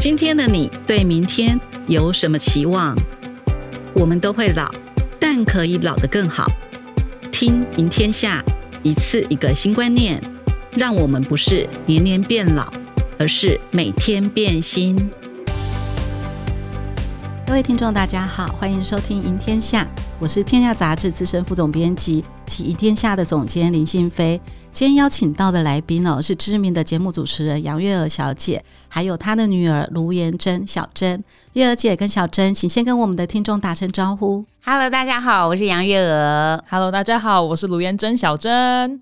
今天的你对明天有什么期望？我们都会老，但可以老得更好。听赢天下，一次一个新观念，让我们不是年年变老，而是每天变新。各位听众，大家好，欢迎收听赢天下，我是天下杂志资深副总编辑。及一天下的总监林信飞，今天邀请到的来宾哦，是知名的节目主持人杨月娥小姐，还有她的女儿卢妍珍小珍。月娥姐跟小珍，请先跟我们的听众打声招呼。Hello，大家好，我是杨月娥。Hello，大家好，我是卢妍珍小珍。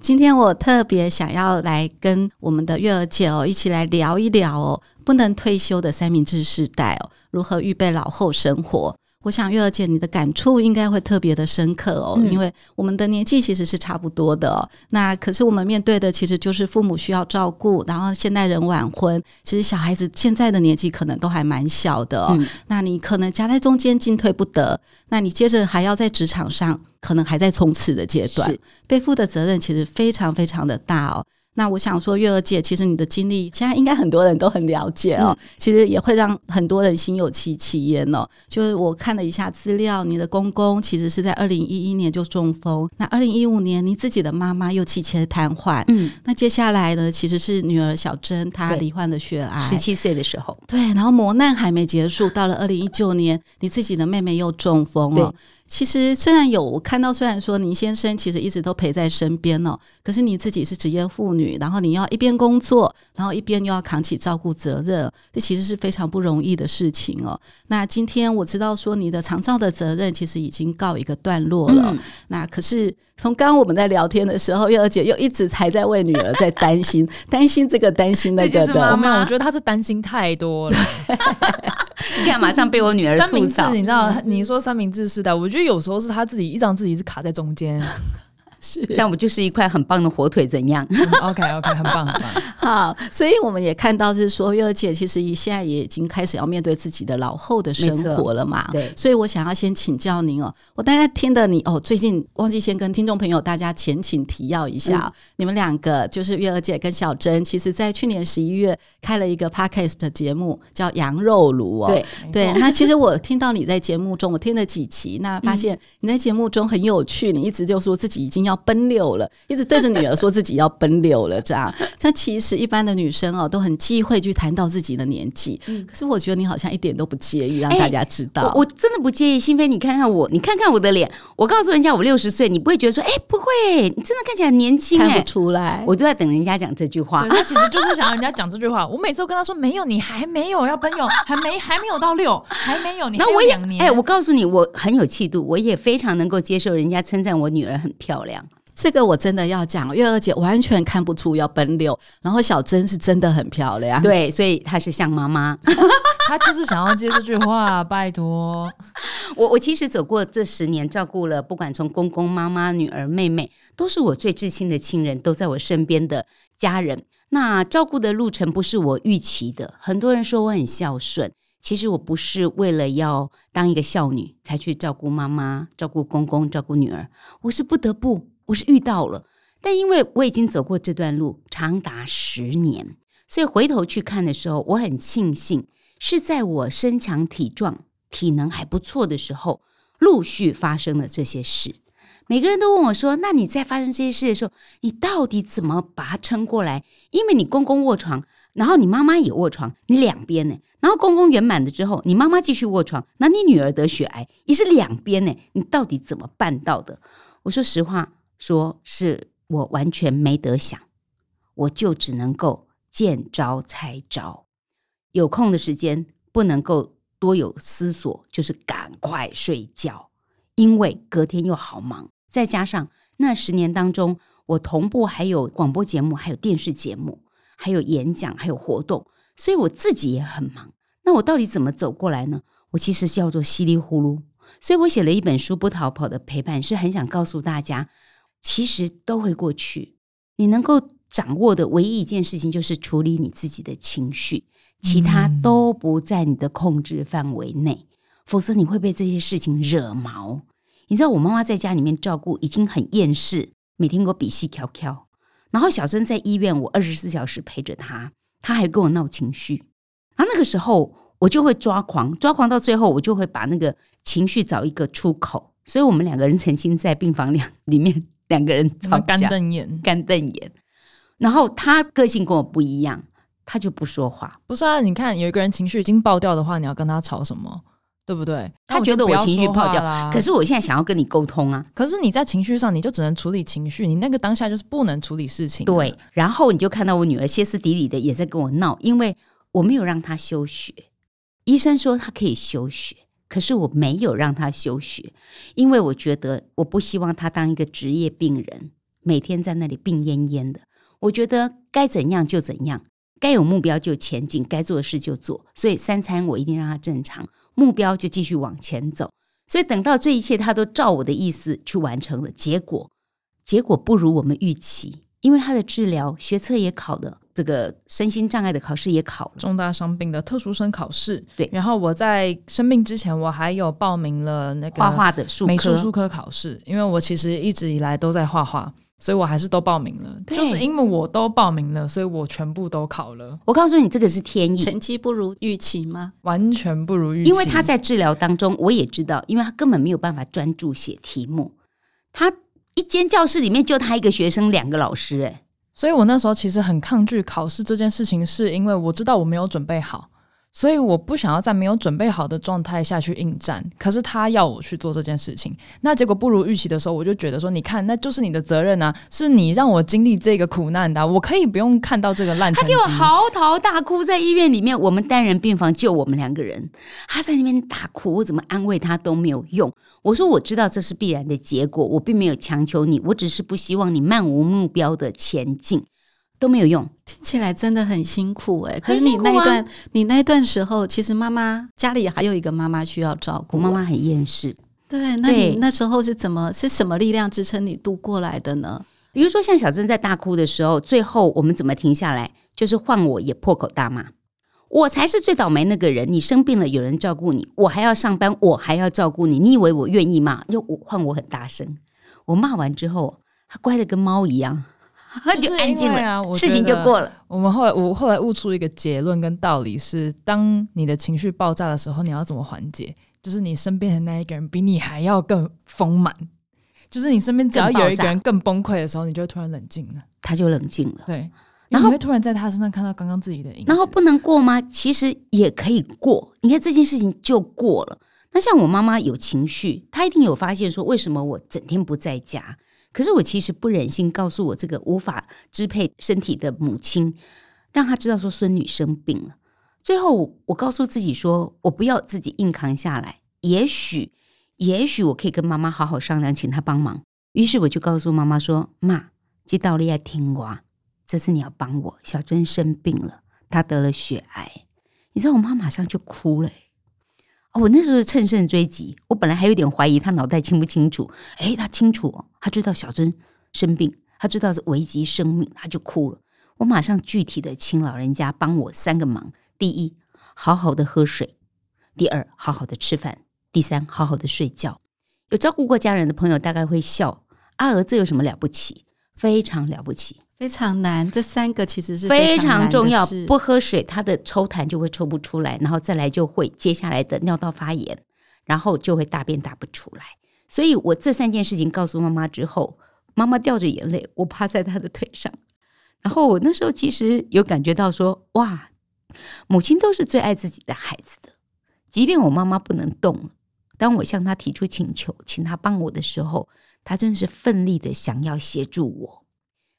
今天我特别想要来跟我们的月儿姐哦，一起来聊一聊哦，不能退休的三明治世代哦，如何预备老后生活。我想月儿姐，你的感触应该会特别的深刻哦，因为我们的年纪其实是差不多的。哦。那可是我们面对的其实就是父母需要照顾，然后现代人晚婚，其实小孩子现在的年纪可能都还蛮小的。那你可能夹在中间进退不得，那你接着还要在职场上可能还在冲刺的阶段，背负的责任其实非常非常的大哦。那我想说，月儿姐，其实你的经历现在应该很多人都很了解哦。其实也会让很多人心有戚戚焉哦。就是我看了一下资料，你的公公其实是在二零一一年就中风，那二零一五年你自己的妈妈又气切瘫痪，嗯，那接下来呢，其实是女儿小珍她罹患了血癌，十七岁的时候，对，然后磨难还没结束，到了二零一九年，你自己的妹妹又中风了。其实虽然有我看到，虽然说您先生其实一直都陪在身边哦，可是你自己是职业妇女，然后你要一边工作，然后一边又要扛起照顾责任，这其实是非常不容易的事情哦。那今天我知道说你的长照的责任其实已经告一个段落了，那可是从刚刚我们在聊天的时候，月儿姐又一直还在为女儿在担心，担心这个担心那个的。没有，我觉得她是担心太多了。你看，马上被我女儿吐槽。你知道，你说三明治时代，我觉得。就有时候是他自己一张自己是卡在中间。是，但我就是一块很棒的火腿，怎样？OK OK，很棒很棒。好，所以我们也看到是说，月姐其实现在也已经开始要面对自己的老后的生活了嘛。对，所以我想要先请教您哦，我大概听的你哦，最近忘记先跟听众朋友大家前情提要一下，你们两个就是月儿姐跟小珍，其实在去年十一月开了一个 Podcast 的节目，叫羊肉炉哦。对对，那其实我听到你在节目中，我听了几期，那发现你在节目中很有趣，你一直就说自己已经。要奔六了，一直对着女儿说自己要奔六了，这样。但其实一般的女生哦，都很忌讳去谈到自己的年纪。嗯，可是我觉得你好像一点都不介意让大家知道。我真的不介意，心飞，你看看我，你看看我的脸，我告诉人家我六十岁，你不会觉得说，哎，不会，你真的看起来年轻，看不出来。我都在等人家讲这句话，他其实就是想让人家讲这句话。我每次都跟他说，没有，你还没有要奔六，还没还没有到六，还没有。那我两年，哎，我告诉你，我很有气度，我也非常能够接受人家称赞我女儿很漂亮。这个我真的要讲，月儿姐完全看不出要奔六，然后小珍是真的很漂亮，对，所以她是像妈妈，她就是想要接这句话，拜托。我 我其实走过这十年，照顾了不管从公公、妈妈、女儿、妹妹，都是我最至亲的亲人，都在我身边的家人。那照顾的路程不是我预期的，很多人说我很孝顺，其实我不是为了要当一个孝女才去照顾妈妈、照顾公公、照顾女儿，我是不得不。我是遇到了，但因为我已经走过这段路长达十年，所以回头去看的时候，我很庆幸是在我身强体壮、体能还不错的时候，陆续发生了这些事。每个人都问我说：“那你在发生这些事的时候，你到底怎么把它撑过来？因为你公公卧床，然后你妈妈也卧床，你两边呢？然后公公圆满了之后，你妈妈继续卧床，那你女儿得血癌，也是两边呢？你到底怎么办到的？”我说实话。说是我完全没得想，我就只能够见招拆招。有空的时间不能够多有思索，就是赶快睡觉，因为隔天又好忙。再加上那十年当中，我同步还有广播节目，还有电视节目，还有演讲，还有活动，所以我自己也很忙。那我到底怎么走过来呢？我其实叫做稀里糊涂，所以我写了一本书《不逃跑的陪伴》，是很想告诉大家。其实都会过去。你能够掌握的唯一一件事情，就是处理你自己的情绪，其他都不在你的控制范围内。否则你会被这些事情惹毛。你知道，我妈妈在家里面照顾已经很厌世，每天给我比戏调调。然后小珍在医院，我二十四小时陪着她，她还跟我闹情绪。然后那个时候我就会抓狂，抓狂到最后，我就会把那个情绪找一个出口。所以我们两个人曾经在病房两里面，两个人吵干，瞪眼。干瞪眼。然后他个性跟我不一样，他就不说话。不是啊，你看有一个人情绪已经爆掉的话，你要跟他吵什么？对不对？他觉得我情绪爆掉啦。可是我现在想要跟你沟通啊。可是你在情绪上，你就只能处理情绪，你那个当下就是不能处理事情。对，然后你就看到我女儿歇斯底里的也在跟我闹，因为我没有让她休学。医生说她可以休学，可是我没有让他休学，因为我觉得我不希望他当一个职业病人，每天在那里病恹恹的。我觉得该怎样就怎样，该有目标就前进，该做的事就做。所以三餐我一定让他正常。目标就继续往前走，所以等到这一切他都照我的意思去完成了，结果结果不如我们预期，因为他的治疗学测也考了，这个身心障碍的考试也考了，重大伤病的特殊生考试。对，然后我在生病之前，我还有报名了那个画画的美术术科考试，因为我其实一直以来都在画画。所以我还是都报名了，就是因为我都报名了，所以我全部都考了。我告诉你，这个是天意。成绩不如预期吗？完全不如预期。因为他在治疗当中，我也知道，因为他根本没有办法专注写题目。他一间教室里面就他一个学生，两个老师，哎，所以我那时候其实很抗拒考试这件事情，是因为我知道我没有准备好。所以我不想要在没有准备好的状态下去应战，可是他要我去做这件事情，那结果不如预期的时候，我就觉得说，你看，那就是你的责任啊，是你让我经历这个苦难的，我可以不用看到这个烂。他给我嚎啕大哭，在医院里面，我们单人病房就我们两个人，他在那边大哭，我怎么安慰他都没有用。我说我知道这是必然的结果，我并没有强求你，我只是不希望你漫无目标的前进。都没有用，听起来真的很辛苦哎。可是你那一段，你那段时候，其实妈妈家里还有一个妈妈需要照顾，妈妈很厌世。对，那你那时候是怎么是什么力量支撑你度过来的呢？比如说像小珍在大哭的时候，最后我们怎么停下来？就是换我也破口大骂，我才是最倒霉那个人。你生病了，有人照顾你，我还要上班，我还要照顾你。你以为我愿意吗？就我换我很大声，我骂完之后，他乖的跟猫一样。那就安静了啊，事情就过了。我们后来，我后来悟出一个结论跟道理是：当你的情绪爆炸的时候，你要怎么缓解？就是你身边的那一个人比你还要更丰满。就是你身边只要有一个人更崩溃的时候，你就突然冷静了，他就冷静了。对，然后会突然在他身上看到刚刚自己的影。然后不能过吗？其实也可以过。你看这件事情就过了。那像我妈妈有情绪，她一定有发现说，为什么我整天不在家？可是我其实不忍心告诉我这个无法支配身体的母亲，让她知道说孙女生病了。最后我告诉自己说，我不要自己硬扛下来。也许，也许我可以跟妈妈好好商量，请她帮忙。于是我就告诉妈妈说：“妈，这道理要听我，这次你要帮我。小珍生病了，她得了血癌。你知道，我妈马上就哭了。”我那时候乘胜追击，我本来还有点怀疑他脑袋清不清楚。诶，他清楚，他知道小珍生病，他知道是危及生命，他就哭了。我马上具体的请老人家帮我三个忙：第一，好好的喝水；第二，好好的吃饭；第三，好好的睡觉。有照顾过家人的朋友大概会笑：阿娥这有什么了不起？非常了不起。非常难，这三个其实是非常重要。不喝水，他的抽痰就会抽不出来，然后再来就会接下来的尿道发炎，然后就会大便大不出来。所以我这三件事情告诉妈妈之后，妈妈掉着眼泪，我趴在她的腿上，然后我那时候其实有感觉到说，哇，母亲都是最爱自己的孩子的，即便我妈妈不能动，当我向她提出请求，请她帮我的时候，她真是奋力的想要协助我。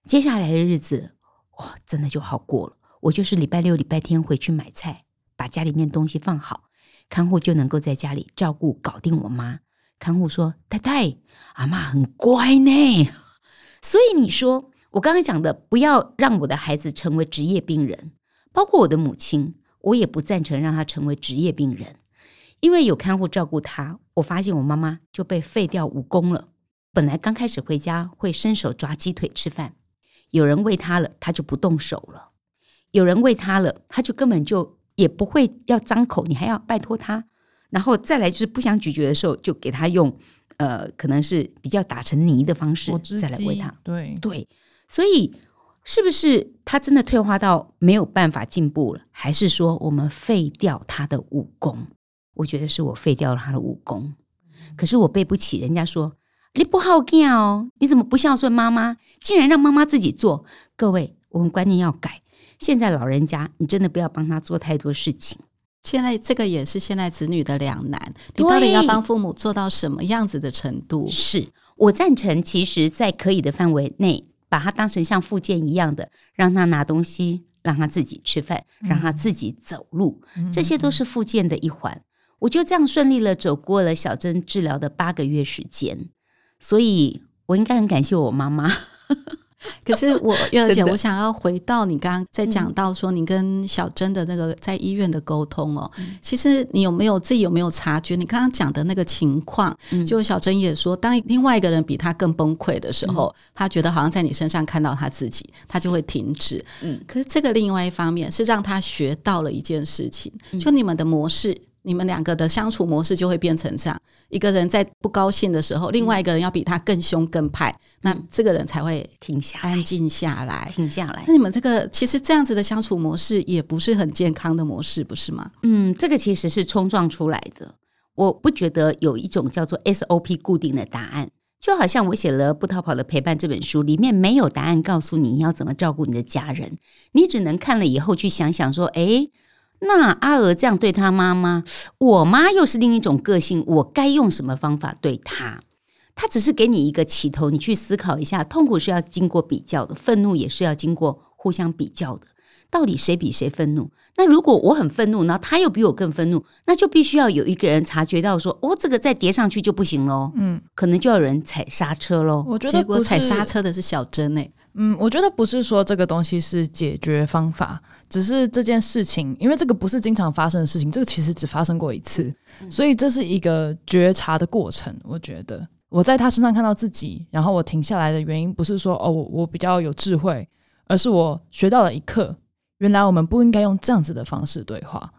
接下来的日子，哇，真的就好过了。我就是礼拜六、礼拜天回去买菜，把家里面东西放好，看护就能够在家里照顾搞定我妈。看护说：“太太，阿妈很乖呢。” 所以你说，我刚才讲的，不要让我的孩子成为职业病人，包括我的母亲，我也不赞成让他成为职业病人，因为有看护照顾他，我发现我妈妈就被废掉武功了。本来刚开始回家会伸手抓鸡腿吃饭。有人喂他了，他就不动手了；有人喂他了，他就根本就也不会要张口，你还要拜托他。然后再来就是不想咀嚼的时候，就给他用呃，可能是比较打成泥的方式再来喂他。对对，所以是不是他真的退化到没有办法进步了？还是说我们废掉他的武功？我觉得是我废掉了他的武功，可是我背不起人家说你不好干哦，你怎么不孝顺妈妈？竟然让妈妈自己做。各位，我们观念要改。现在老人家，你真的不要帮他做太多事情。现在这个也是现在子女的两难，你到底要帮父母做到什么样子的程度？是我赞成，其实，在可以的范围内，把他当成像附件一样的，让他拿东西，让他自己吃饭，让他自己走路，这些都是附件的一环。我就这样顺利了走过了小珍治疗的八个月时间，所以我应该很感谢我妈妈。可是我月儿姐，我想要回到你刚刚在讲到说你跟小珍的那个在医院的沟通哦，其实你有没有自己有没有察觉？你刚刚讲的那个情况，就小珍也说，当另外一个人比他更崩溃的时候，他觉得好像在你身上看到他自己，他就会停止。嗯，可是这个另外一方面是让他学到了一件事情，就你们的模式。你们两个的相处模式就会变成这样：一个人在不高兴的时候，另外一个人要比他更凶更派，那这个人才会停下、安静下来、停下来。那你们这个其实这样子的相处模式也不是很健康的模式，不是吗？嗯，这个其实是冲撞出来的。我不觉得有一种叫做 SOP 固定的答案，就好像我写了《不逃跑的陪伴》这本书，里面没有答案告诉你你要怎么照顾你的家人，你只能看了以后去想想说：哎。那阿娥这样对他妈妈，我妈又是另一种个性，我该用什么方法对她？她只是给你一个起头，你去思考一下。痛苦是要经过比较的，愤怒也是要经过互相比较的。到底谁比谁愤怒？那如果我很愤怒，然后他又比我更愤怒，那就必须要有一个人察觉到说，哦，这个再叠上去就不行喽。嗯，可能就要有人踩刹车喽。我觉得，结果踩刹车的是小珍诶。嗯，我觉得不是说这个东西是解决方法，只是这件事情，因为这个不是经常发生的事情，这个其实只发生过一次，所以这是一个觉察的过程。我觉得我在他身上看到自己，然后我停下来的原因，不是说哦，我比较有智慧，而是我学到了一课。原来我们不应该用这样子的方式对话，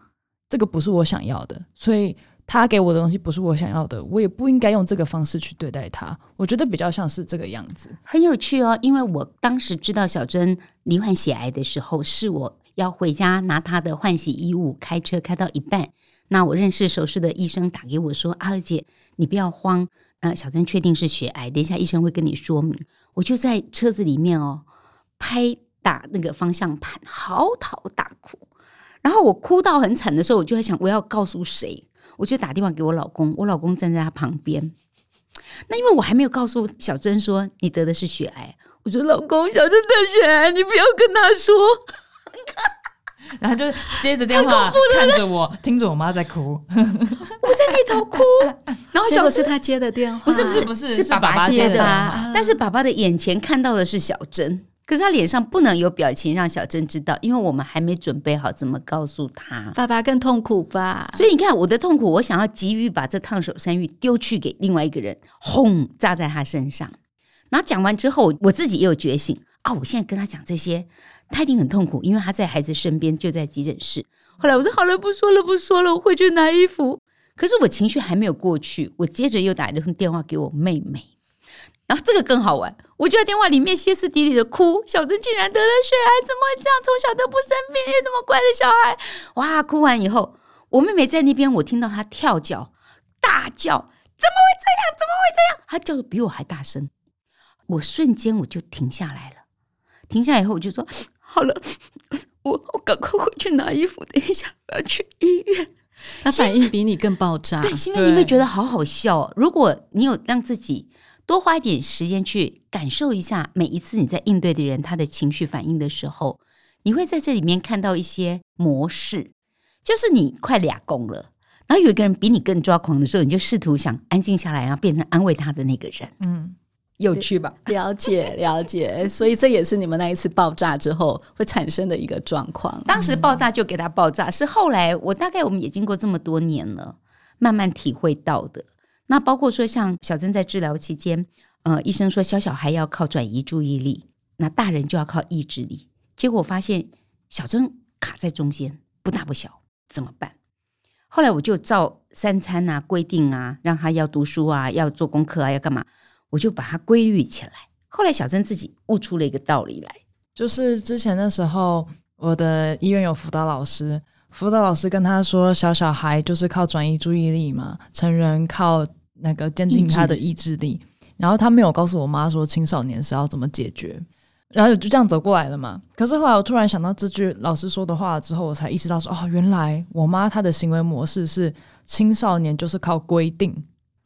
这个不是我想要的，所以他给我的东西不是我想要的，我也不应该用这个方式去对待他。我觉得比较像是这个样子，很有趣哦。因为我当时知道小珍罹患血癌的时候，是我要回家拿她的换洗衣物，开车开到一半，那我认识手术的医生打给我说：“阿二姐，你不要慌，呃，小珍确定是血癌，等一下医生会跟你说明。”我就在车子里面哦拍。打那个方向盘，嚎啕大哭。然后我哭到很惨的时候，我就在想，我要告诉谁？我就打电话给我老公，我老公站在他旁边。那因为我还没有告诉小珍说你得的是血癌，我说老公，小珍得血癌，你不要跟他说。然后就接着电话看着我，听着我妈在哭，我在那头哭。然后结果是他接的电话，不是不是不是是爸爸接的，但是爸爸的眼前看到的是小珍。可是他脸上不能有表情，让小珍知道，因为我们还没准备好怎么告诉他。爸爸更痛苦吧？所以你看我的痛苦，我想要急于把这烫手山芋丢去给另外一个人，轰炸在他身上。然后讲完之后，我自己也有觉醒啊！我现在跟他讲这些，他一定很痛苦，因为他在孩子身边，就在急诊室。后来我说好了，不说了，不说了，我回去拿衣服。可是我情绪还没有过去，我接着又打了一通电话给我妹妹。然后这个更好玩，我就在电话里面歇斯底里的哭。小珍竟然得了血癌，怎么会这样？从小都不生病，又那么乖的小孩。哇！哭完以后，我妹妹在那边，我听到她跳脚、大叫：“怎么会这样？怎么会这样？”她叫的比我还大声。我瞬间我就停下来了。停下以后，我就说：“好了，我我赶快回去拿衣服，等一下我要去医院。”她反应比你更爆炸。对，因为你会觉得好好笑。如果你有让自己。多花一点时间去感受一下每一次你在应对的人他的情绪反应的时候，你会在这里面看到一些模式，就是你快俩攻了，然后有一个人比你更抓狂的时候，你就试图想安静下来，然后变成安慰他的那个人。嗯，有趣吧？了解了解，所以这也是你们那一次爆炸之后会产生的一个状况。当时爆炸就给他爆炸，是后来我大概我们也经过这么多年了，慢慢体会到的。那包括说，像小珍在治疗期间，呃，医生说小小孩要靠转移注意力，那大人就要靠意志力。结果发现小珍卡在中间，不大不小，怎么办？后来我就照三餐啊规定啊，让他要读书啊，要做功课啊，要干嘛，我就把它规律起来。后来小珍自己悟出了一个道理来。就是之前的时候，我的医院有辅导老师，辅导老师跟他说，小小孩就是靠转移注意力嘛，成人靠那个坚定他的意志力。然后他没有告诉我妈说青少年是要怎么解决，然后就这样走过来了嘛。可是后来我突然想到这句老师说的话之后，我才意识到说，哦，原来我妈她的行为模式是青少年就是靠规定，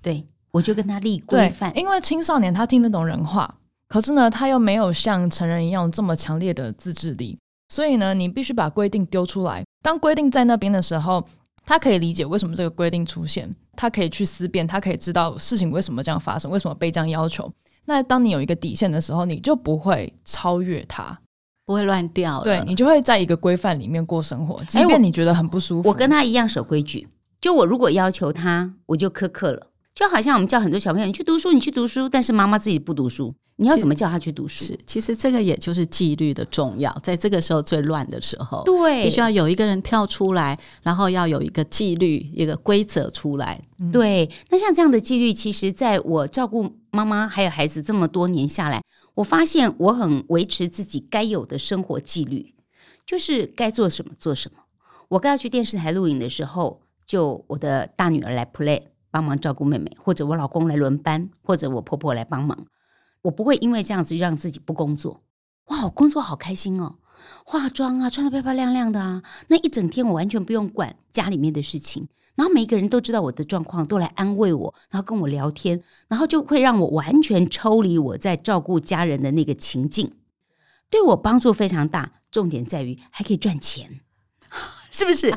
对我就跟他立规范，因为青少年他听得懂人话。可是呢，他又没有像成人一样这么强烈的自制力，所以呢，你必须把规定丢出来。当规定在那边的时候，他可以理解为什么这个规定出现，他可以去思辨，他可以知道事情为什么这样发生，为什么被这样要求。那当你有一个底线的时候，你就不会超越它，不会乱掉，对你就会在一个规范里面过生活，即便你觉得很不舒服。我跟他一样守规矩，就我如果要求他，我就苛刻了。就好像我们叫很多小朋友，你去读书，你去读书，但是妈妈自己不读书，你要怎么叫他去读书？是，其实这个也就是纪律的重要，在这个时候最乱的时候，对，必须要有一个人跳出来，然后要有一个纪律、一个规则出来。对，那像这样的纪律，其实在我照顾妈妈还有孩子这么多年下来，我发现我很维持自己该有的生活纪律，就是该做什么做什么。我该要去电视台录影的时候，就我的大女儿来 play。帮忙照顾妹妹，或者我老公来轮班，或者我婆婆来帮忙，我不会因为这样子让自己不工作。哇，我工作好开心哦，化妆啊，穿的漂漂亮亮的啊，那一整天我完全不用管家里面的事情，然后每一个人都知道我的状况，都来安慰我，然后跟我聊天，然后就会让我完全抽离我在照顾家人的那个情境，对我帮助非常大。重点在于还可以赚钱，是不是？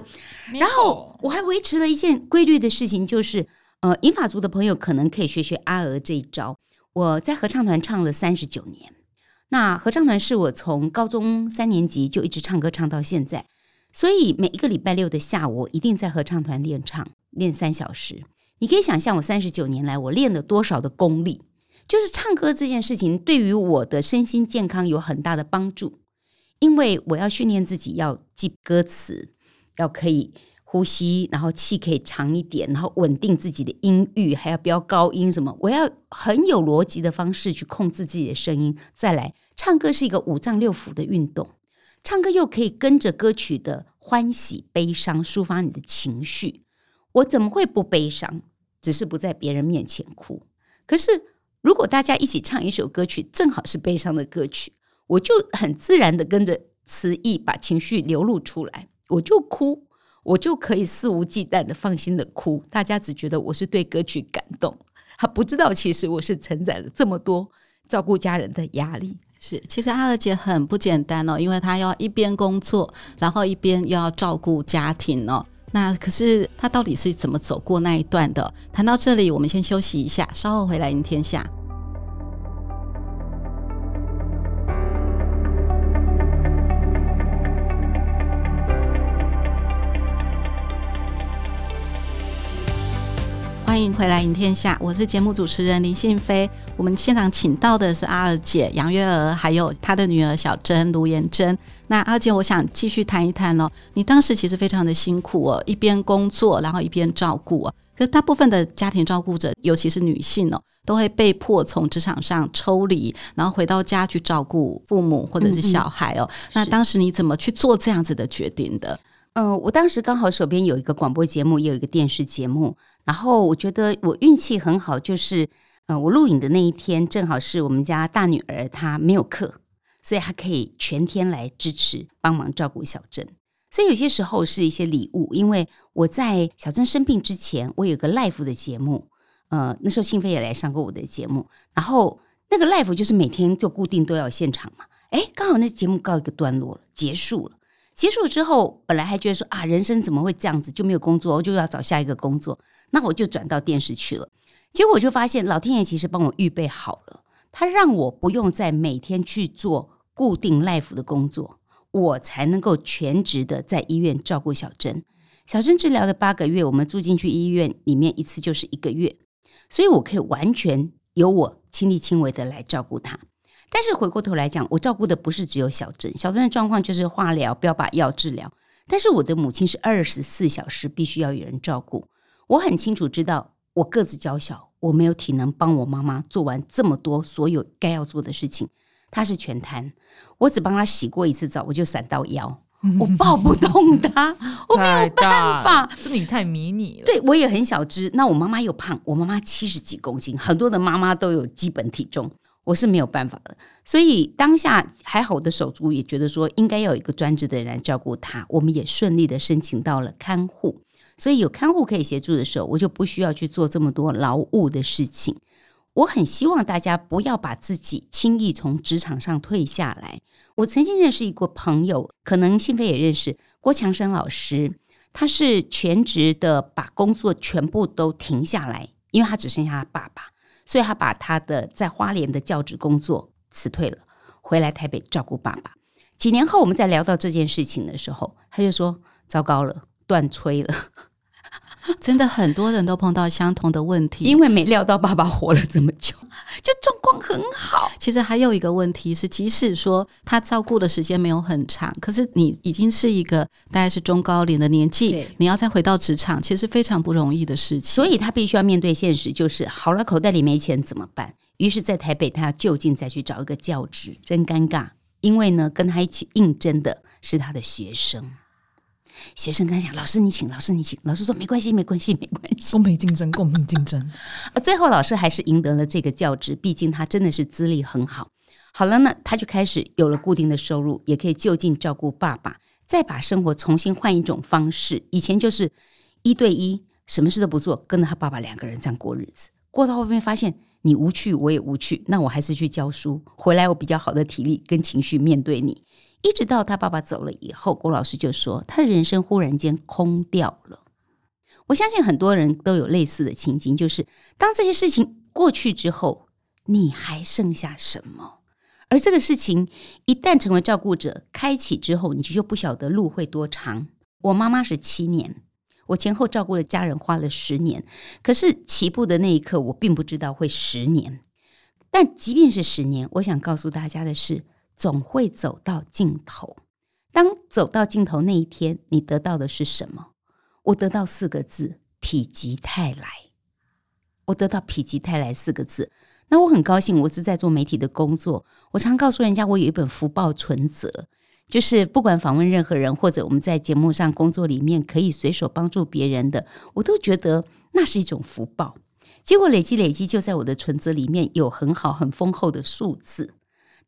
然后我还维持了一件规律的事情，就是。呃，银发族的朋友可能可以学学阿娥这一招。我在合唱团唱了三十九年，那合唱团是我从高中三年级就一直唱歌唱到现在，所以每一个礼拜六的下午，我一定在合唱团练唱，练三小时。你可以想象我三十九年来我练了多少的功力，就是唱歌这件事情对于我的身心健康有很大的帮助，因为我要训练自己要记歌词，要可以。呼吸，然后气可以长一点，然后稳定自己的音域，还要飙高音什么？我要很有逻辑的方式去控制自己的声音。再来，唱歌是一个五脏六腑的运动，唱歌又可以跟着歌曲的欢喜、悲伤抒发你的情绪。我怎么会不悲伤？只是不在别人面前哭。可是如果大家一起唱一首歌曲，正好是悲伤的歌曲，我就很自然的跟着词意把情绪流露出来，我就哭。我就可以肆无忌惮的放心的哭，大家只觉得我是对歌曲感动，他不知道其实我是承载了这么多照顾家人的压力。是，其实阿乐姐很不简单哦，因为她要一边工作，然后一边又要照顾家庭哦。那可是她到底是怎么走过那一段的？谈到这里，我们先休息一下，稍后回来赢天下。欢迎回来，赢天下，我是节目主持人林信飞。我们现场请到的是阿尔姐杨月娥，还有她的女儿小珍卢妍珍。那阿姐，我想继续谈一谈哦。你当时其实非常的辛苦哦，一边工作，然后一边照顾哦。可大部分的家庭照顾者，尤其是女性哦，都会被迫从职场上抽离，然后回到家去照顾父母或者是小孩哦。那当时你怎么去做这样子的决定的？嗯，我当时刚好手边有一个广播节目，也有一个电视节目，然后我觉得我运气很好，就是呃，我录影的那一天正好是我们家大女儿她没有课，所以她可以全天来支持帮忙照顾小珍。所以有些时候是一些礼物，因为我在小珍生病之前，我有个 live 的节目，呃，那时候信飞也来上过我的节目，然后那个 live 就是每天就固定都要现场嘛，哎，刚好那节目告一个段落了，结束了。结束之后，本来还觉得说啊，人生怎么会这样子，就没有工作，我就要找下一个工作。那我就转到电视去了。结果我就发现，老天爷其实帮我预备好了，他让我不用再每天去做固定 life 的工作，我才能够全职的在医院照顾小珍。小珍治疗的八个月，我们住进去医院里面一次就是一个月，所以我可以完全由我亲力亲为的来照顾她。但是回过头来讲，我照顾的不是只有小珍，小珍的状况就是化疗、不要把药治疗。但是我的母亲是二十四小时必须要有人照顾。我很清楚知道，我个子娇小，我没有体能帮我妈妈做完这么多所有该要做的事情。她是全瘫，我只帮她洗过一次澡，我就闪到腰，我抱不动他，我没有办法。是你太迷你了。对我也很小只，那我妈妈又胖，我妈妈七十几公斤，很多的妈妈都有基本体重，我是没有办法的。所以当下还好，我的手足也觉得说应该要有一个专职的人来照顾他，我们也顺利的申请到了看护。所以有看护可以协助的时候，我就不需要去做这么多劳务的事情。我很希望大家不要把自己轻易从职场上退下来。我曾经认识一个朋友，可能信飞也认识郭强生老师，他是全职的把工作全部都停下来，因为他只剩下他爸爸，所以他把他的在花莲的教职工作辞退了，回来台北照顾爸爸。几年后，我们在聊到这件事情的时候，他就说：“糟糕了，断炊了。”真的很多人都碰到相同的问题，因为没料到爸爸活了这么久，就状况很好。其实还有一个问题是，即使说他照顾的时间没有很长，可是你已经是一个大概是中高龄的年纪，你要再回到职场，其实非常不容易的事情。所以他必须要面对现实，就是好了，口袋里没钱怎么办？于是，在台北，他要就近再去找一个教职，真尴尬。因为呢，跟他一起应征的是他的学生。学生跟他讲：“老师你请，老师你请。”老师说：“没关系，没关系，没关系。”公平竞争，公平竞争。呃，最后老师还是赢得了这个教职，毕竟他真的是资历很好。好了呢，他就开始有了固定的收入，也可以就近照顾爸爸，再把生活重新换一种方式。以前就是一对一，什么事都不做，跟着他爸爸两个人这样过日子。过到后面发现你无趣，我也无趣，那我还是去教书，回来我比较好的体力跟情绪面对你。一直到他爸爸走了以后，郭老师就说他的人生忽然间空掉了。我相信很多人都有类似的情景，就是当这些事情过去之后，你还剩下什么？而这个事情一旦成为照顾者开启之后，你就不晓得路会多长。我妈妈是七年，我前后照顾的家人花了十年，可是起步的那一刻，我并不知道会十年。但即便是十年，我想告诉大家的是。总会走到尽头。当走到尽头那一天，你得到的是什么？我得到四个字：否极泰来。我得到否极泰来四个字。那我很高兴，我是在做媒体的工作。我常告诉人家，我有一本福报存折，就是不管访问任何人，或者我们在节目上工作里面可以随手帮助别人的，我都觉得那是一种福报。结果累积累积，就在我的存折里面有很好很丰厚的数字。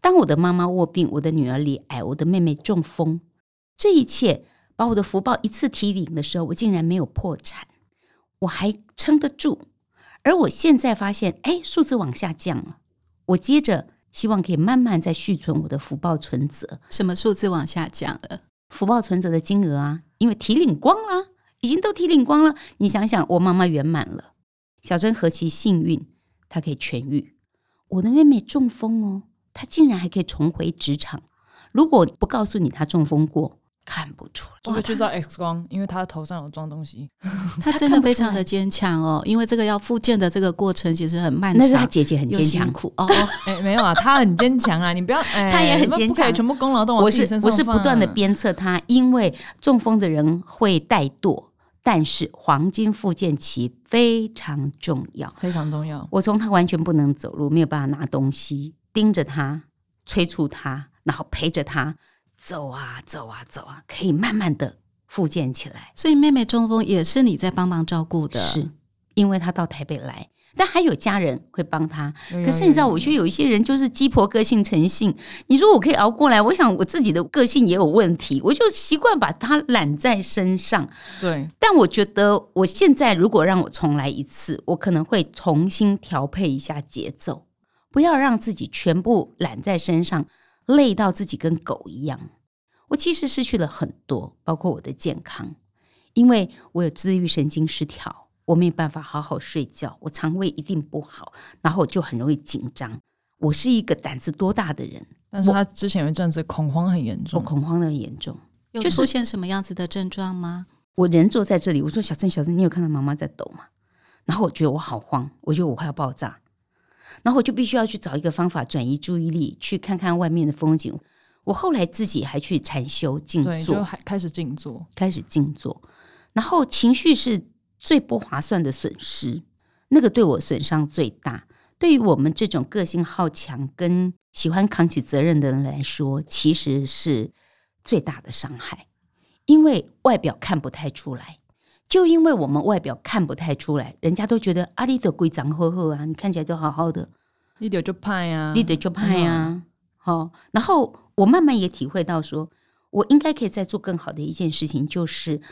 当我的妈妈卧病，我的女儿罹癌，我的妹妹中风，这一切把我的福报一次提领的时候，我竟然没有破产，我还撑得住。而我现在发现，哎，数字往下降了。我接着希望可以慢慢再续存我的福报存折。什么数字往下降了？福报存折的金额啊，因为提领光了，已经都提领光了。你想想，我妈妈圆满了，小珍何其幸运，她可以痊愈。我的妹妹中风哦。他竟然还可以重回职场，如果不告诉你他中风过，看不出来。就会去照 X 光，因为他头上有装东西。他真的非常的坚强哦，因为这个要复健的这个过程其实很漫长。那是他姐姐很坚强苦哦。哎，没有啊，他很坚强啊，你不要，他也很坚强，全部功劳都我是我是不断的鞭策他，因为中风的人会怠惰。但是黄金复健期非常重要，非常重要。我从他完全不能走路，没有办法拿东西，盯着他，催促他，然后陪着他走啊走啊走啊，可以慢慢的复健起来。所以妹妹中风也是你在帮忙照顾的，是因为他到台北来。但还有家人会帮他，可是你知道，我觉得有一些人就是鸡婆个性成性。你说我可以熬过来，我想我自己的个性也有问题，我就习惯把他揽在身上。对，但我觉得我现在如果让我重来一次，我可能会重新调配一下节奏，不要让自己全部揽在身上，累到自己跟狗一样。我其实失去了很多，包括我的健康，因为我有自愈神经失调。我没有办法好好睡觉，我肠胃一定不好，然后我就很容易紧张。我是一个胆子多大的人，但是他之前有一阵子恐慌很严重，我恐慌的很严重，有出现什么样子的症状吗？我人坐在这里，我说小郑，小郑，你有看到妈妈在抖吗？然后我觉得我好慌，我觉得我快要爆炸，然后我就必须要去找一个方法转移注意力，去看看外面的风景。我后来自己还去禅修静坐，还开始静坐，开始静坐，然后情绪是。最不划算的损失，那个对我损伤最大。对于我们这种个性好强、跟喜欢扛起责任的人来说，其实是最大的伤害，因为外表看不太出来。就因为我们外表看不太出来，人家都觉得阿丽的规长呵呵啊，你看起来都好好的，你得就怕呀，你得就怕呀。好，然后我慢慢也体会到，说我应该可以再做更好的一件事情，就是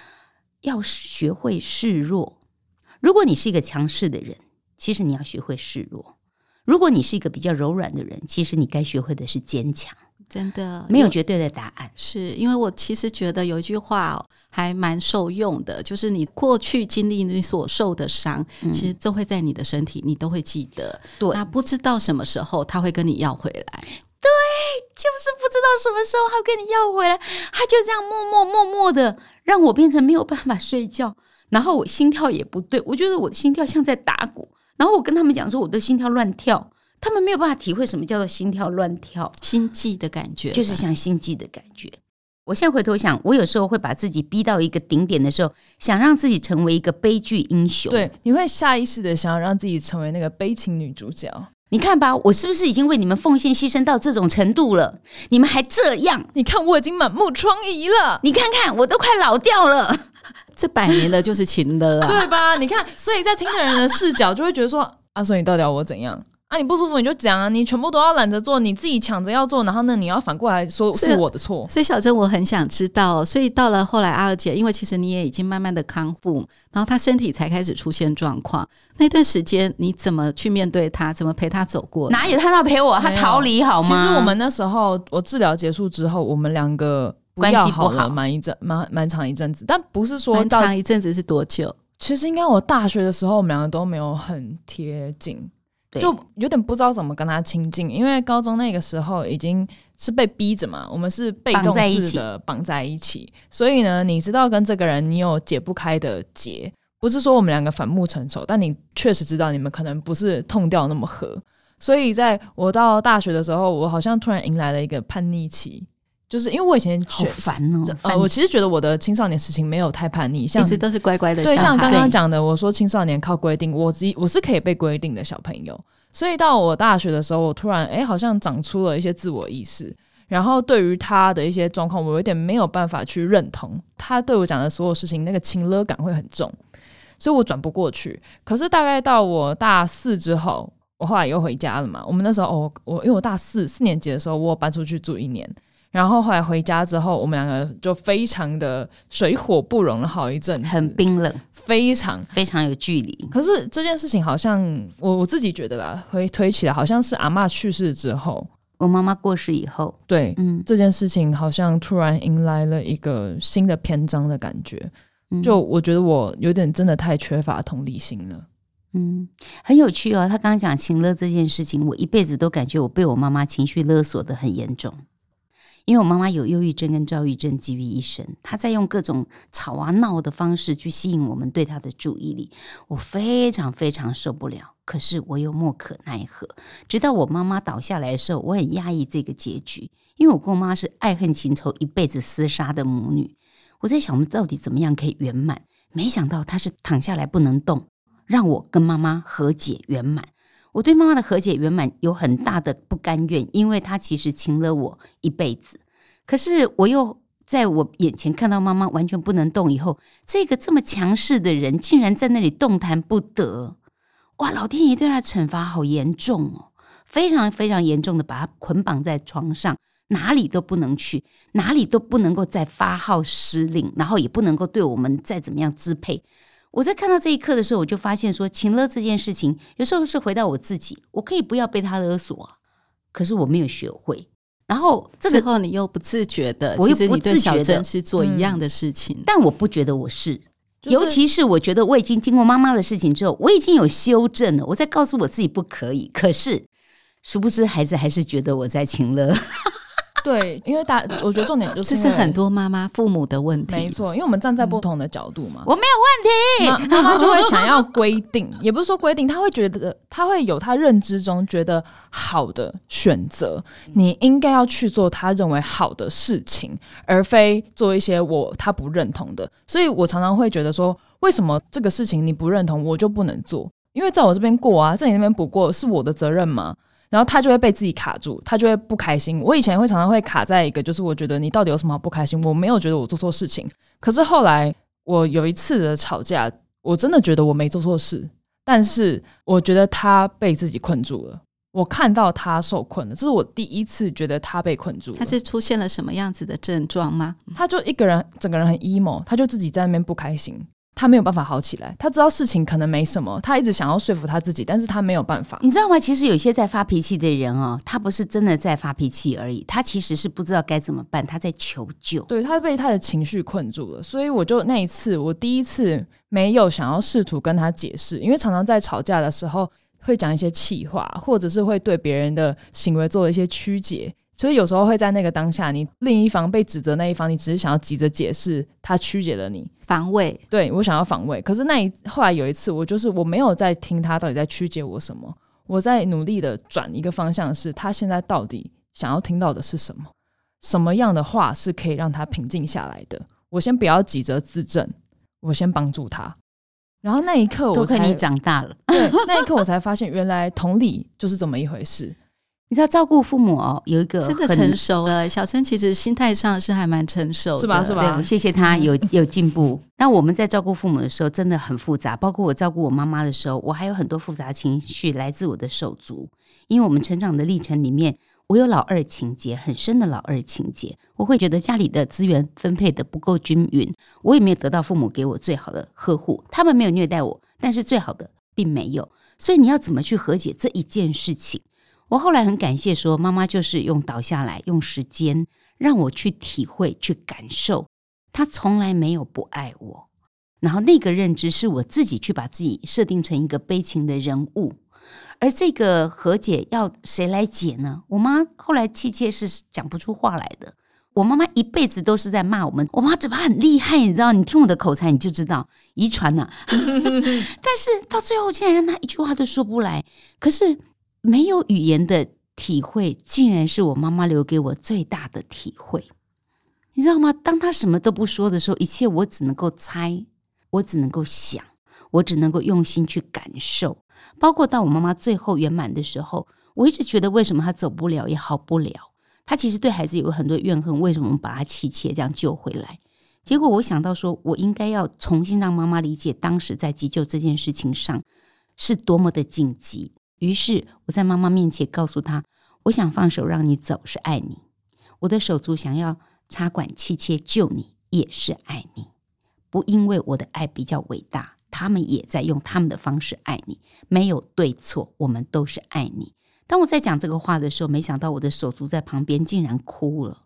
要学会示弱。如果你是一个强势的人，其实你要学会示弱；如果你是一个比较柔软的人，其实你该学会的是坚强。真的没有绝对的答案，是因为我其实觉得有一句话还蛮受用的，就是你过去经历你所受的伤，其实都会在你的身体，你都会记得。对，那不知道什么时候他会跟你要回来。对，就是不知道什么时候他跟你要回来，他就这样默默默默的让我变成没有办法睡觉，然后我心跳也不对，我觉得我的心跳像在打鼓，然后我跟他们讲说我的心跳乱跳。他们没有办法体会什么叫做心跳乱跳、心悸的感觉，就是像心悸的感觉。我现在回头想，我有时候会把自己逼到一个顶点的时候，想让自己成为一个悲剧英雄。对，你会下意识的想要让自己成为那个悲情女主角。你看吧，我是不是已经为你们奉献牺牲到这种程度了？你们还这样？你看我已经满目疮痍了，你看看我都快老掉了。这百年的就是情的了，对吧？你看，所以在听的人的视角就会觉得说：阿顺，你到底要我怎样？啊，你不舒服你就讲啊，你全部都要懒着做，你自己抢着要做，然后呢，你要反过来说是我的错。所以小珍，我很想知道，所以到了后来，阿尔姐，因为其实你也已经慢慢的康复，然后她身体才开始出现状况，那段时间你怎么去面对她，怎么陪她走过？哪有他要陪我？他逃离好吗？其实我们那时候，我治疗结束之后，我们两个关系不好，蛮一阵，蛮蛮长一阵子，但不是说蛮长一阵子是多久？其实应该我大学的时候，我们两个都没有很贴近。就有点不知道怎么跟他亲近，因为高中那个时候已经是被逼着嘛，我们是被动式的绑在一起，所以呢，你知道跟这个人你有解不开的结，不是说我们两个反目成仇，但你确实知道你们可能不是痛掉那么合，所以在我到大学的时候，我好像突然迎来了一个叛逆期。就是因为我以前好烦哦，呃，我其实觉得我的青少年事情没有太叛逆，像一直都是乖乖的。对，像刚刚讲的，我说青少年靠规定，我自己我是可以被规定的小朋友。所以到我大学的时候，我突然哎，好像长出了一些自我意识，然后对于他的一些状况，我有点没有办法去认同他对我讲的所有事情，那个情勒感会很重，所以我转不过去。可是大概到我大四之后，我后来又回家了嘛。我们那时候哦，我因为我大四四年级的时候，我搬出去住一年。然后后来回家之后，我们两个就非常的水火不容了好一阵，很冰冷，非常非常有距离。可是这件事情好像我我自己觉得吧，推推起来好像是阿妈去世之后，我妈妈过世以后，对，嗯，这件事情好像突然迎来了一个新的篇章的感觉。就我觉得我有点真的太缺乏同理心了。嗯，很有趣哦。他刚刚讲情勒这件事情，我一辈子都感觉我被我妈妈情绪勒索的很严重。因为我妈妈有忧郁症跟躁郁症集于一身，她在用各种吵啊闹的方式去吸引我们对她的注意力，我非常非常受不了。可是我又莫可奈何。直到我妈妈倒下来的时候，我很压抑这个结局，因为我跟我妈是爱恨情仇一辈子厮杀的母女。我在想，我们到底怎么样可以圆满？没想到她是躺下来不能动，让我跟妈妈和解圆满。我对妈妈的和解圆满有很大的不甘愿，因为她其实情了我一辈子。可是我又在我眼前看到妈妈完全不能动以后，这个这么强势的人竟然在那里动弹不得。哇！老天爷对他惩罚好严重哦，非常非常严重的把他捆绑在床上，哪里都不能去，哪里都不能够再发号施令，然后也不能够对我们再怎么样支配。我在看到这一刻的时候，我就发现说，情勒这件事情，有时候是回到我自己，我可以不要被他勒索，可是我没有学会。然后这个时候你又不自觉的，我又不自觉的是做一样的事情，但我不觉得我是，尤其是我觉得我已经经过妈妈的事情之后，我已经有修正了，我在告诉我自己不可以，可是殊不知孩子还是觉得我在情勒。对，因为大，我觉得重点就是这是很多妈妈父母的问题，没错，因为我们站在不同的角度嘛，我没有问题，妈妈就会想要规定，也不是说规定，他会觉得他会有他认知中觉得好的选择，你应该要去做他认为好的事情，而非做一些我他不认同的，所以我常常会觉得说，为什么这个事情你不认同，我就不能做？因为在我这边过啊，在你那边不过是我的责任吗？然后他就会被自己卡住，他就会不开心。我以前会常常会卡在一个，就是我觉得你到底有什么不开心？我没有觉得我做错事情。可是后来我有一次的吵架，我真的觉得我没做错事，但是我觉得他被自己困住了。我看到他受困了，这是我第一次觉得他被困住。他是出现了什么样子的症状吗？他就一个人，整个人很 emo，他就自己在那边不开心。他没有办法好起来，他知道事情可能没什么，他一直想要说服他自己，但是他没有办法。你知道吗？其实有些在发脾气的人哦，他不是真的在发脾气而已，他其实是不知道该怎么办，他在求救。对他被他的情绪困住了，所以我就那一次，我第一次没有想要试图跟他解释，因为常常在吵架的时候会讲一些气话，或者是会对别人的行为做一些曲解。所以有时候会在那个当下，你另一方被指责那一方，你只是想要急着解释，他曲解了你防卫。对我想要防卫，可是那一后来有一次，我就是我没有在听他到底在曲解我什么，我在努力的转一个方向，是他现在到底想要听到的是什么？什么样的话是可以让他平静下来的？我先不要急着自证，我先帮助他。然后那一刻，我看你长大了。对，那一刻我才发现，原来同理就是这么一回事。你知道照顾父母哦，有一个真的成熟了。小陈其实心态上是还蛮成熟，是吧？是吧？谢谢他有 有进步。那我们在照顾父母的时候真的很复杂，包括我照顾我妈妈的时候，我还有很多复杂情绪来自我的手足。因为我们成长的历程里面，我有老二情节很深的老二情节，我会觉得家里的资源分配的不够均匀，我也没有得到父母给我最好的呵护，他们没有虐待我，但是最好的并没有。所以你要怎么去和解这一件事情？我后来很感谢，说妈妈就是用倒下来，用时间让我去体会、去感受，她从来没有不爱我。然后那个认知是我自己去把自己设定成一个悲情的人物，而这个和解要谁来解呢？我妈后来气切是讲不出话来的。我妈妈一辈子都是在骂我们，我妈嘴巴很厉害，你知道？你听我的口才，你就知道遗传了。但是到最后，竟然让她一句话都说不来。可是。没有语言的体会，竟然是我妈妈留给我最大的体会。你知道吗？当他什么都不说的时候，一切我只能够猜，我只能够想，我只能够用心去感受。包括到我妈妈最后圆满的时候，我一直觉得为什么她走不了也好不了？她其实对孩子有很多怨恨，为什么把她妻妾这样救回来？结果我想到说，我应该要重新让妈妈理解，当时在急救这件事情上是多么的紧急。于是我在妈妈面前告诉她：“我想放手让你走，是爱你；我的手足想要插管妻妾救你，也是爱你。不因为我的爱比较伟大，他们也在用他们的方式爱你，没有对错，我们都是爱你。”当我在讲这个话的时候，没想到我的手足在旁边竟然哭了。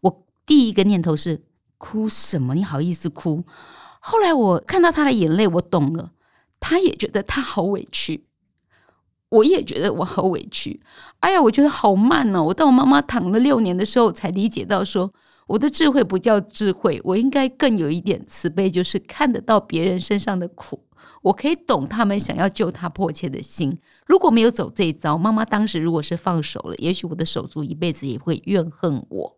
我第一个念头是：哭什么？你好意思哭？后来我看到他的眼泪，我懂了，他也觉得他好委屈。我也觉得我好委屈，哎呀，我觉得好慢哦！我到我妈妈躺了六年的时候，才理解到说，我的智慧不叫智慧，我应该更有一点慈悲，就是看得到别人身上的苦，我可以懂他们想要救他迫切的心。如果没有走这一招，妈妈当时如果是放手了，也许我的手足一辈子也会怨恨我，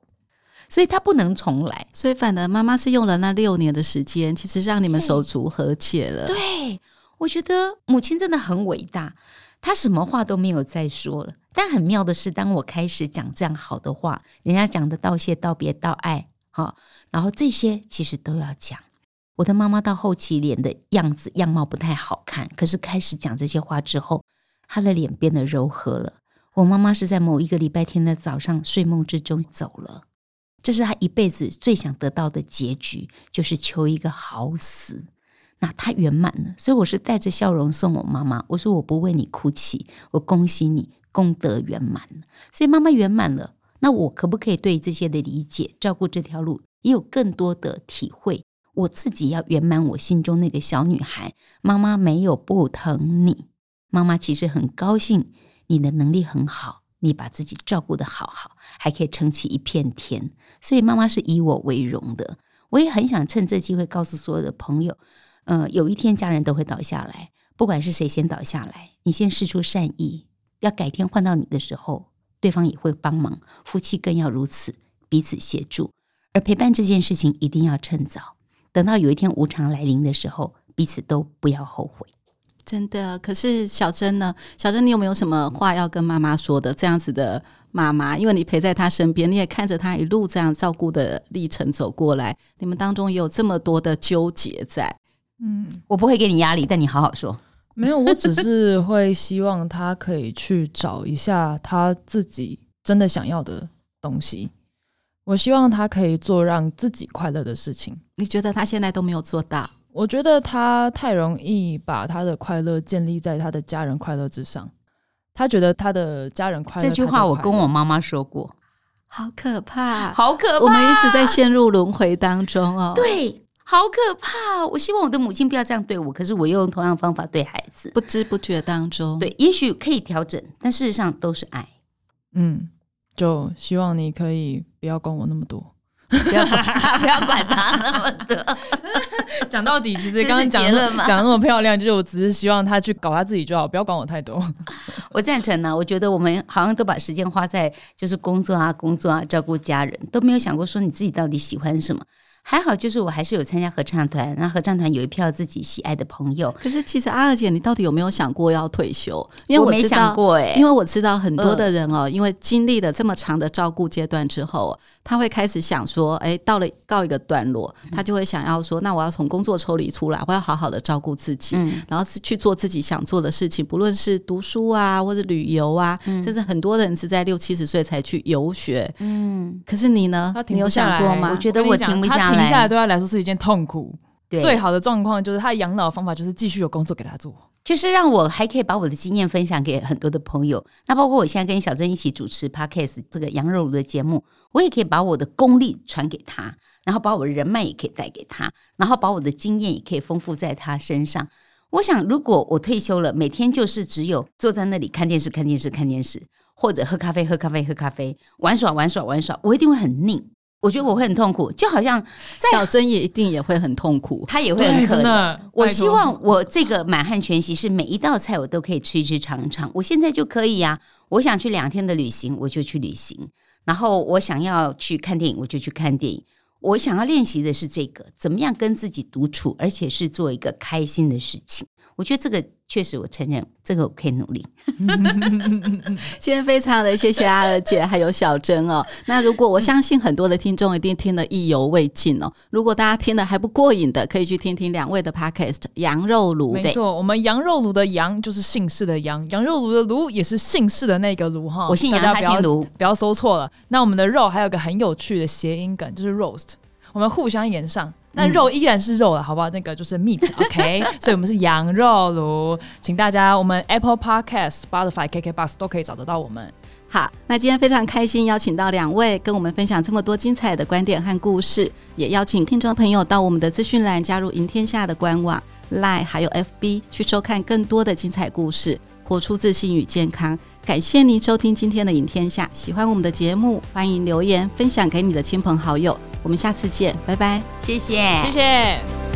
所以他不能重来。所以反而妈妈是用了那六年的时间，其实让你们手足和解了。对，我觉得母亲真的很伟大。他什么话都没有再说了，但很妙的是，当我开始讲这样好的话，人家讲的道谢、道别、道爱，好，然后这些其实都要讲。我的妈妈到后期脸的样子样貌不太好看，可是开始讲这些话之后，她的脸变得柔和了。我妈妈是在某一个礼拜天的早上睡梦之中走了，这是她一辈子最想得到的结局，就是求一个好死。那他圆满了，所以我是带着笑容送我妈妈。我说我不为你哭泣，我恭喜你功德圆满了。所以妈妈圆满了，那我可不可以对这些的理解、照顾这条路也有更多的体会？我自己要圆满我心中那个小女孩。妈妈没有不疼你，妈妈其实很高兴你的能力很好，你把自己照顾的好好，还可以撑起一片天。所以妈妈是以我为荣的。我也很想趁这机会告诉所有的朋友。呃，有一天家人都会倒下来，不管是谁先倒下来，你先试出善意，要改天换到你的时候，对方也会帮忙，夫妻更要如此，彼此协助。而陪伴这件事情一定要趁早，等到有一天无常来临的时候，彼此都不要后悔。真的。可是小珍呢？小珍，你有没有什么话要跟妈妈说的？这样子的妈妈，因为你陪在她身边，你也看着她一路这样照顾的历程走过来，你们当中也有这么多的纠结在。嗯，我不会给你压力，但你好好说。没有，我只是会希望他可以去找一下他自己真的想要的东西。我希望他可以做让自己快乐的事情。你觉得他现在都没有做到？我觉得他太容易把他的快乐建立在他的家人快乐之上。他觉得他的家人快乐，这句话我跟我妈妈说过，好可怕，好可怕！我们一直在陷入轮回当中哦。对。好可怕！我希望我的母亲不要这样对我，可是我又用同样方法对孩子，不知不觉当中，对，也许可以调整，但事实上都是爱。嗯，就希望你可以不要管我那么多，不要不要管他那么多。讲到底，其实刚刚讲 讲那么漂亮，就是我只是希望他去搞他自己就好，不要管我太多。我赞成呢，我觉得我们好像都把时间花在就是工作啊、工作啊、照顾家人，都没有想过说你自己到底喜欢什么。还好，就是我还是有参加合唱团，那合唱团有一票自己喜爱的朋友。可是，其实阿二姐，你到底有没有想过要退休？因为我没想过哎，因为我知道很多的人哦，因为经历了这么长的照顾阶段之后，他会开始想说，哎，到了告一个段落，他就会想要说，那我要从工作抽离出来，我要好好的照顾自己，然后是去做自己想做的事情，不论是读书啊，或者旅游啊，甚至很多人是在六七十岁才去游学。嗯，可是你呢？你有想过吗？我觉得我停不下来。停下来对他来说是一件痛苦。最好的状况就是他养老方法就是继续有工作给他做，就是让我还可以把我的经验分享给很多的朋友。那包括我现在跟小珍一起主持 Podcast 这个羊肉炉的节目，我也可以把我的功力传给他，然后把我的人脉也可以带给他，然后把我的经验也可以丰富在他身上。我想，如果我退休了，每天就是只有坐在那里看电视、看电视、看电视，或者喝咖啡、喝咖啡、喝咖啡，玩耍、玩耍、玩耍，我一定会很腻。我觉得我会很痛苦，就好像小珍也一定也会很痛苦，他也会很可怜。我希望我这个满汉全席是每一道菜我都可以吃一吃尝尝。我现在就可以呀，我想去两天的旅行，我就去旅行；然后我想要去看电影，我就去看电影。我想要练习的是这个，怎么样跟自己独处，而且是做一个开心的事情。我觉得这个确实，我承认这个我可以努力。今天非常的谢谢阿尔姐还有小珍哦。那如果我相信很多的听众一定听得意犹未尽哦。如果大家听的还不过瘾的，可以去听听两位的 podcast《羊肉炉》。没错，我们羊肉炉的羊就是姓氏的羊，羊肉炉的炉也是姓氏的那个炉哈。我姓杨，他姓卢，不要搜错了。那我们的肉还有个很有趣的谐音梗，就是 roast，我们互相延上。但肉依然是肉了，好不好？那个就是 meat，OK。所以我们是羊肉炉，请大家我们 Apple Podcast、Spotify、KKBox 都可以找得到我们。好，那今天非常开心邀请到两位跟我们分享这么多精彩的观点和故事，也邀请听众朋友到我们的资讯栏加入赢天下的官网、Line 还有 FB 去收看更多的精彩故事，活出自信与健康。感谢您收听今天的赢天下，喜欢我们的节目，欢迎留言分享给你的亲朋好友。我们下次见，拜拜，谢谢，谢谢。